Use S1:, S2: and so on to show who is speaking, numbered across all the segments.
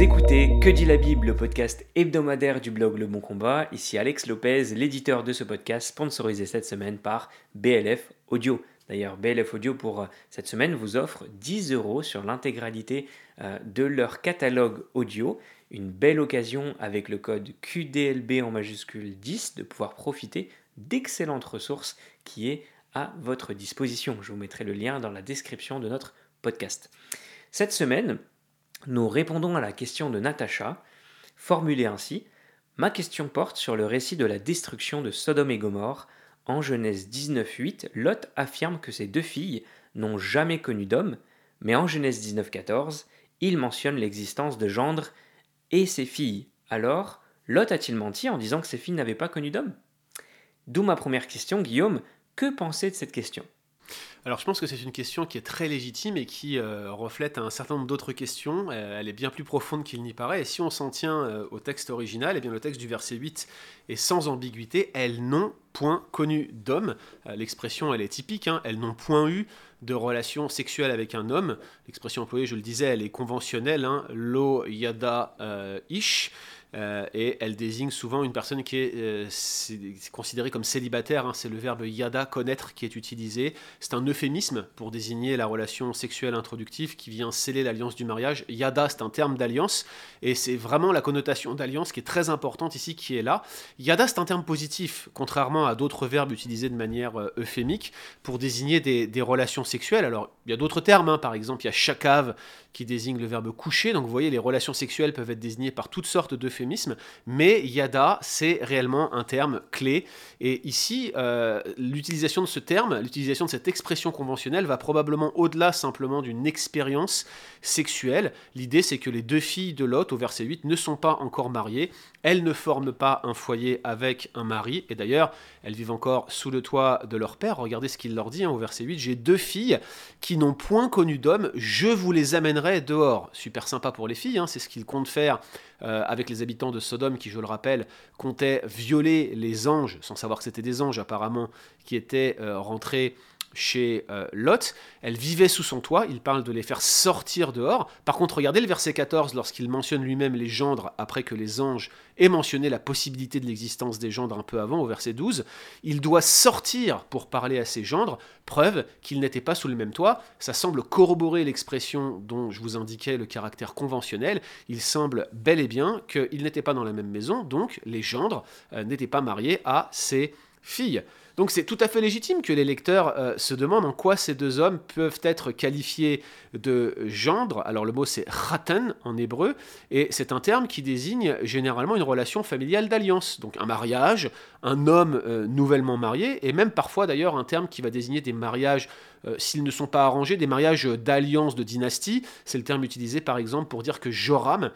S1: Écoutez Que dit la Bible, le podcast hebdomadaire du blog Le Bon Combat. Ici Alex Lopez, l'éditeur de ce podcast, sponsorisé cette semaine par BLF Audio. D'ailleurs, BLF Audio pour euh, cette semaine vous offre 10 euros sur l'intégralité euh, de leur catalogue audio. Une belle occasion avec le code QDLB en majuscule 10 de pouvoir profiter d'excellentes ressources qui est à votre disposition. Je vous mettrai le lien dans la description de notre podcast. Cette semaine, nous répondons à la question de Natacha, formulée ainsi Ma question porte sur le récit de la destruction de Sodome et Gomorre. En Genèse 19.8, Lot affirme que ses deux filles n'ont jamais connu d'homme, mais en Genèse 19.14, il mentionne l'existence de gendre et ses filles. Alors, Lot a-t-il menti en disant que ses filles n'avaient pas connu d'homme? D'où ma première question, Guillaume, que pensez de cette question?
S2: Alors je pense que c'est une question qui est très légitime et qui euh, reflète un certain nombre d'autres questions. Euh, elle est bien plus profonde qu'il n'y paraît. Et si on s'en tient euh, au texte original, eh bien le texte du verset 8 est sans ambiguïté. Elles n'ont point connu d'homme. L'expression elle est typique. Hein. elles n'ont point eu de relation sexuelle avec un homme. L'expression employée, je le disais, elle est conventionnelle. Hein. Lo yada ish. Euh, et elle désigne souvent une personne qui est, euh, considérée comme célibataire. Hein. c'est le verbe yada, connaître, qui est utilisé. C'est un euphémisme pour désigner la relation sexuelle introductive qui vient sceller l'alliance du mariage. Yada, c'est un terme d'alliance, et c'est vraiment la connotation d'alliance qui est très importante ici, qui est là. Yada, c'est un terme positif, contrairement à d'autres verbes utilisés de manière euh, euphémique pour désigner des, relations sexuelles. Alors, il y a d'autres termes, hein. par exemple, il y a chakave qui désigne le verbe coucher. Donc vous voyez, les relations sexuelles peuvent être désignées par toutes sortes d'euphémismes, mais yada, c'est réellement un terme clé. Et ici, euh, l'utilisation de ce terme, l'utilisation de cette expression conventionnelle va probablement au-delà simplement d'une expérience sexuelle. L'idée, c'est que les deux filles de Lot, au verset 8, ne sont pas encore mariées. Elles ne forment pas un foyer avec un mari. Et d'ailleurs, elles vivent encore sous le toit de leur père. Regardez ce qu'il leur dit hein, au verset 8. J'ai deux filles qui n'ont point connu d'homme. Je vous les amènerai dehors. Super sympa pour les filles. Hein, c'est ce qu'ils comptent faire euh, avec les habitants de Sodome qui, je le rappelle, comptaient violer les anges, sans savoir que c'était des anges apparemment, qui étaient euh, rentrés chez euh, Lot, elle vivait sous son toit, il parle de les faire sortir dehors. Par contre, regardez le verset 14, lorsqu'il mentionne lui-même les gendres, après que les anges aient mentionné la possibilité de l'existence des gendres un peu avant, au verset 12, il doit sortir pour parler à ses gendres, preuve qu'ils n'étaient pas sous le même toit. Ça semble corroborer l'expression dont je vous indiquais le caractère conventionnel. Il semble bel et bien qu'ils n'étaient pas dans la même maison, donc les gendres euh, n'étaient pas mariés à ses filles. Donc c'est tout à fait légitime que les lecteurs euh, se demandent en quoi ces deux hommes peuvent être qualifiés de gendre. Alors le mot c'est ratan en hébreu, et c'est un terme qui désigne généralement une relation familiale d'alliance, donc un mariage, un homme euh, nouvellement marié, et même parfois d'ailleurs un terme qui va désigner des mariages, euh, s'ils ne sont pas arrangés, des mariages d'alliance de dynastie. C'est le terme utilisé par exemple pour dire que Joram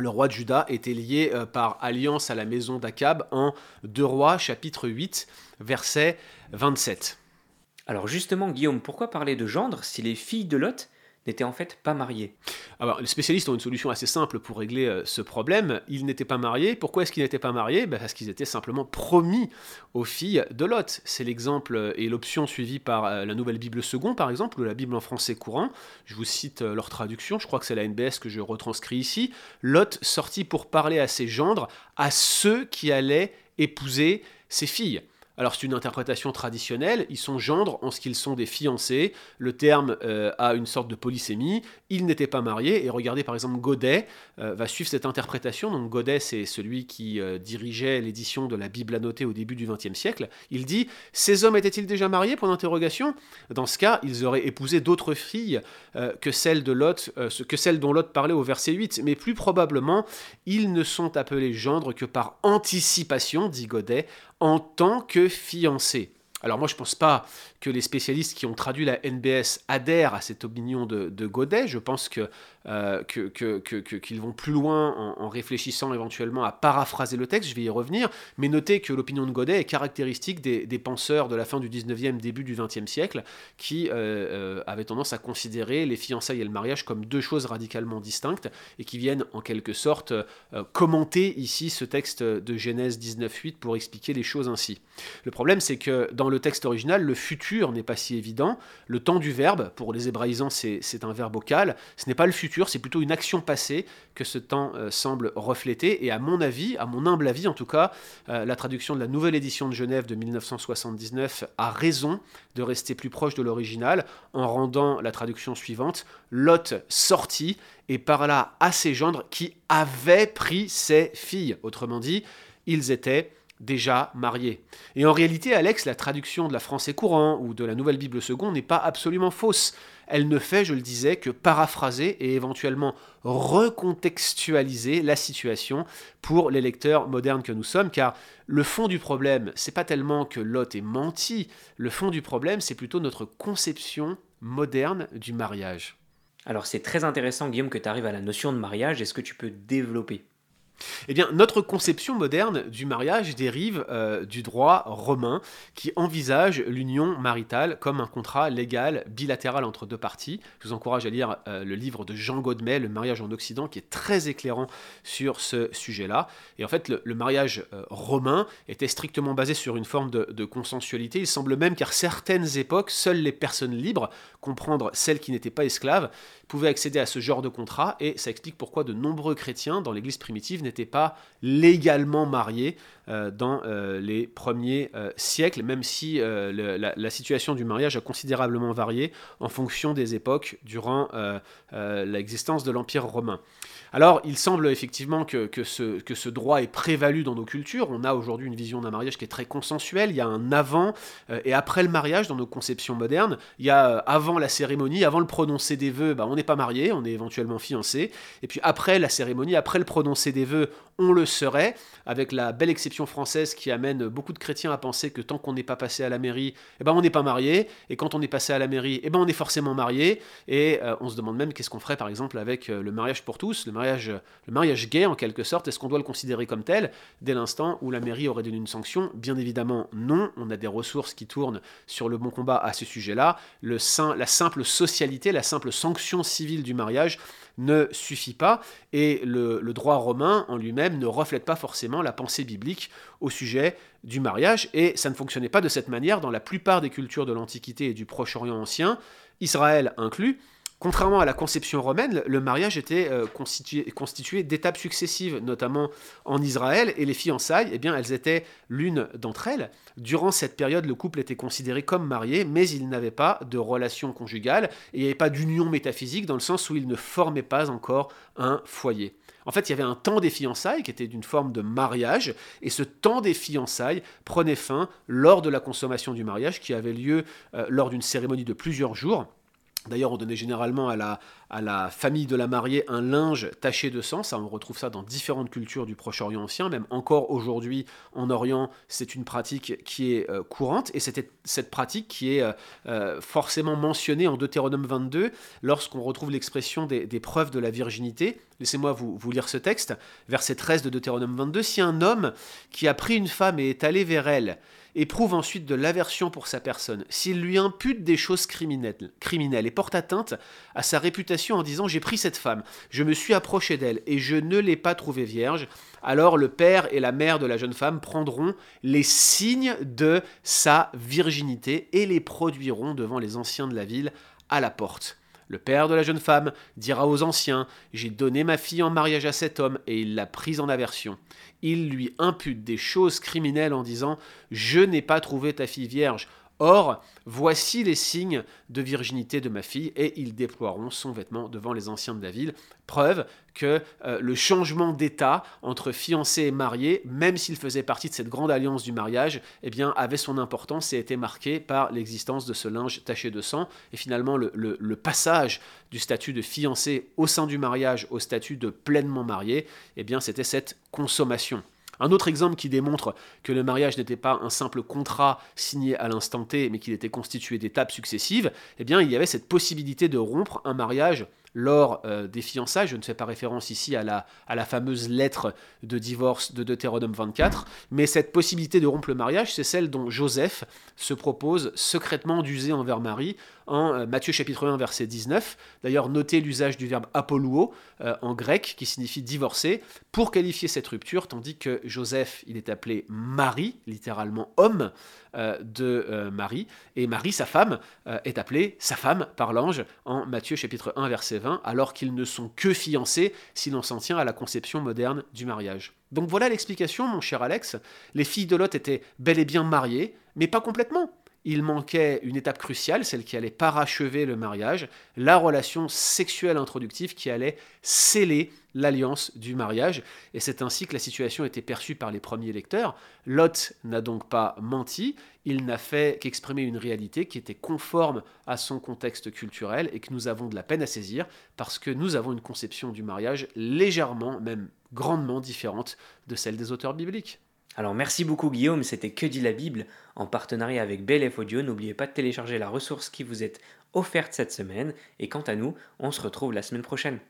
S2: le roi de Juda était lié euh, par alliance à la maison d'Akab en 2 Rois chapitre 8 verset 27.
S1: Alors justement Guillaume, pourquoi parler de gendre si les filles de Lot n'étaient en fait pas mariés.
S2: Alors, les spécialistes ont une solution assez simple pour régler euh, ce problème. Ils n'étaient pas mariés. Pourquoi est-ce qu'ils n'étaient pas mariés? Ben, Parce qu'ils étaient simplement promis aux filles de Lot. C'est l'exemple euh, et l'option suivie par euh, la Nouvelle Bible Second, par exemple, ou la Bible en français courant. Je vous cite leur traduction. Je crois que c'est la NBS que je retranscris ici. Lot sortit pour parler à ses gendres, à ceux qui allaient épouser ses filles. Alors c'est une interprétation traditionnelle, ils sont gendres en ce qu'ils sont des fiancés, le terme euh, a une sorte de polysémie, ils n'étaient pas mariés, et regardez par exemple Godet euh, va suivre cette interprétation, donc Godet c'est celui qui euh, dirigeait l'édition de la Bible annotée au début du XXe siècle, il dit « Ces hommes étaient-ils déjà mariés ?» pour l'interrogation. Dans ce cas, ils auraient épousé d'autres filles que, celles de Lot, que celles dont Lot parlait au verset 8, mais plus probablement, ils ne sont appelés gendres que par anticipation, dit Godet, en tant que fiancé. Alors moi je pense pas que les spécialistes qui ont traduit la NBS adhèrent à cette opinion de, Godet. Je pense euh, qu'ils vont plus loin en, réfléchissant éventuellement à paraphraser le texte, je vais y revenir, mais notez que l'opinion de Godet est caractéristique des, penseurs de la fin du 19e, début du 20e siècle, qui euh, euh, avaient tendance à considérer les fiançailles et le mariage comme deux choses radicalement distinctes, et qui viennent en quelque sorte commenter ici ce texte de Genèse 19.8 pour expliquer les choses ainsi. Le problème c'est que dans le texte original, le futur n'est pas si évident. Le temps du verbe, pour les hébraïsants, c'est un verbe vocal. Ce n'est pas le futur, c'est plutôt une action passée que ce temps euh, semble refléter. Et à mon avis, à mon humble avis en tout cas, euh, la traduction de la nouvelle édition de Genève de 1979 a raison de rester plus proche de l'original en rendant la traduction suivante Lot sortit et parla à ses gendres qui avaient pris ses filles. Autrement dit, ils étaient déjà mariés. Et en réalité, Alex, la traduction de la français courant ou de la Nouvelle Bible seconde n'est pas absolument fausse. Elle ne fait, je le disais, que paraphraser et éventuellement recontextualiser la situation pour les lecteurs modernes que nous sommes, car le fond du problème, c'est pas tellement que Lot ait menti, le fond du problème, c'est plutôt notre conception moderne du mariage.
S1: Alors c'est très intéressant, Guillaume, que tu arrives à la notion de mariage. Est-ce que tu peux développer?
S2: Eh bien, notre conception moderne du mariage dérive euh, du droit romain qui envisage l'union maritale comme un contrat légal bilatéral entre deux parties. Je vous encourage à lire euh, le livre de Jean Godmet, Le mariage en Occident, qui est très éclairant sur ce sujet-là. Et en fait, le, mariage euh, romain était strictement basé sur une forme de, de, consensualité. Il semble même qu'à certaines époques, seules les personnes libres, comprendre celles qui n'étaient pas esclaves, pouvaient accéder à ce genre de contrat. Et ça explique pourquoi de nombreux chrétiens dans l'Église primitive n'était pas légalement mariés. euh, dans euh, les premiers euh, siècles, même si la, situation du mariage a considérablement varié en fonction des époques durant l'existence de l'Empire romain. Alors, il semble effectivement que, que, ce, que ce droit est prévalu dans nos cultures. On a aujourd'hui une vision d'un mariage qui est très consensuelle. Il y a un avant et après le mariage dans nos conceptions modernes. Il y a avant la cérémonie, avant le prononcé des vœux, bah, on n'est pas marié, on est éventuellement fiancé. Et puis après la cérémonie, après le prononcé des vœux, on le serait, avec la belle exception française qui amène beaucoup de chrétiens à penser que tant qu'on n'est pas passé à la mairie, eh ben on n'est pas marié, et quand on est passé à la mairie, eh ben on est forcément marié, et euh, on se demande même qu'est-ce qu'on ferait par exemple avec euh, le mariage pour tous, le mariage, le mariage gay en quelque sorte, est-ce qu'on doit le considérer comme tel dès l'instant où la mairie aurait donné une sanction? Bien évidemment non, on a des ressources qui tournent sur le bon combat à ce sujet-là, la simple socialité, la simple sanction civile du mariage ne suffit pas, et le, droit romain en lui-même ne reflète pas forcément la pensée biblique au sujet du mariage, et ça ne fonctionnait pas de cette manière dans la plupart des cultures de l'Antiquité et du Proche-Orient ancien, Israël inclus, Contrairement à la conception romaine, le mariage était euh, constitué, d'étapes successives, notamment en Israël, et les fiançailles, eh bien, elles étaient l'une d'entre elles. Durant cette période, le couple était considéré comme marié, mais il n'avait pas de relation conjugale, et il n'y avait pas d'union métaphysique, dans le sens où il ne formait pas encore un foyer. En fait, il y avait un temps des fiançailles qui était d'une forme de mariage, et ce temps des fiançailles prenait fin lors de la consommation du mariage qui avait lieu euh, lors d'une cérémonie de plusieurs jours. D'ailleurs, on donnait généralement à la, famille de la mariée un linge taché de sang. Ça, on retrouve ça dans différentes cultures du Proche-Orient ancien. Même encore aujourd'hui, en Orient, c'est une pratique qui est euh, courante. Et c'était cette pratique qui est euh, euh, forcément mentionnée en Deutéronome 22 lorsqu'on retrouve l'expression des, preuves de la virginité. Laissez-moi vous, vous lire ce texte. Verset 13 de Deutéronome 22. Si un homme qui a pris une femme et est allé vers elle, éprouve ensuite de l'aversion pour sa personne, s'il lui impute des choses criminelles, criminelles et porte atteinte à sa réputation en disant j'ai pris cette femme, je me suis approché d'elle et je ne l'ai pas trouvée vierge, alors le père et la mère de la jeune femme prendront les signes de sa virginité et les produiront devant les anciens de la ville à la porte. Le père de la jeune femme dira aux anciens J'ai donné ma fille en mariage à cet homme, et il l'a prise en aversion. Il lui impute des choses criminelles en disant Je n'ai pas trouvé ta fille vierge. Or, voici les signes de virginité de ma fille, et ils déploieront son vêtement devant les anciens de la ville. Preuve que euh, le changement d'état entre fiancé et marié, même s'il faisait partie de cette grande alliance du mariage, eh avait son importance et était marqué par l'existence de ce linge taché de sang. Et finalement, le, le passage du statut de fiancé au sein du mariage au statut de pleinement marié, eh bien, c'était cette consommation. Un autre exemple qui démontre que le mariage n'était pas un simple contrat signé à l'instant T, mais qu'il était constitué d'étapes successives, eh bien, il y avait cette possibilité de rompre un mariage lors euh, des fiançailles. Je ne fais pas référence ici à la, à la fameuse lettre de divorce de Deutéronome 24, mais cette possibilité de rompre le mariage, c'est celle dont Joseph se propose secrètement d'user envers Marie en euh, Matthieu chapitre 1 verset 19. D'ailleurs, notez l'usage du verbe apoluo euh, en grec qui signifie divorcer pour qualifier cette rupture, tandis que Joseph, il est appelé Marie, littéralement homme de Marie, et Marie, sa femme, est appelée sa femme par l'ange en Matthieu chapitre 1 verset 20, alors qu'ils ne sont que fiancés si l'on s'en tient à la conception moderne du mariage. Donc voilà l'explication, mon cher Alex. Les filles de Lot étaient bel et bien mariées, mais pas complètement. Il manquait une étape cruciale, celle qui allait parachever le mariage, la relation sexuelle introductive qui allait sceller l'alliance du mariage. Et c'est ainsi que la situation était perçue par les premiers lecteurs. Lot n'a donc pas menti, il n'a fait qu'exprimer une réalité qui était conforme à son contexte culturel et que nous avons de la peine à saisir parce que nous avons une conception du mariage légèrement, même grandement différente de celle des auteurs bibliques.
S1: Alors merci beaucoup Guillaume, c'était Que dit la Bible? En partenariat avec BLF Audio. N'oubliez pas de télécharger la ressource qui vous est offerte cette semaine. Et quant à nous, on se retrouve la semaine prochaine.